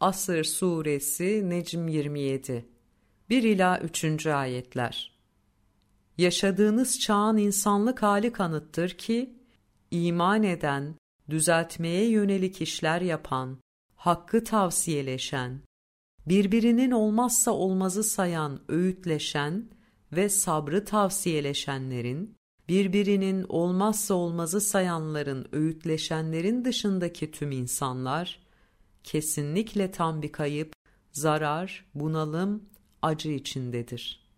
Asır Suresi Necm 27 1 ila 3. ayetler. Yaşadığınız çağın insanlık hali kanıttır ki iman eden, düzeltmeye yönelik işler yapan, hakkı tavsiyeleşen, birbirinin olmazsa olmazı sayan, öğütleşen ve sabrı tavsiyeleşenlerin, birbirinin olmazsa olmazı sayanların, öğütleşenlerin dışındaki tüm insanlar, kesinlikle tam bir kayıp, zarar, bunalım, acı içindedir.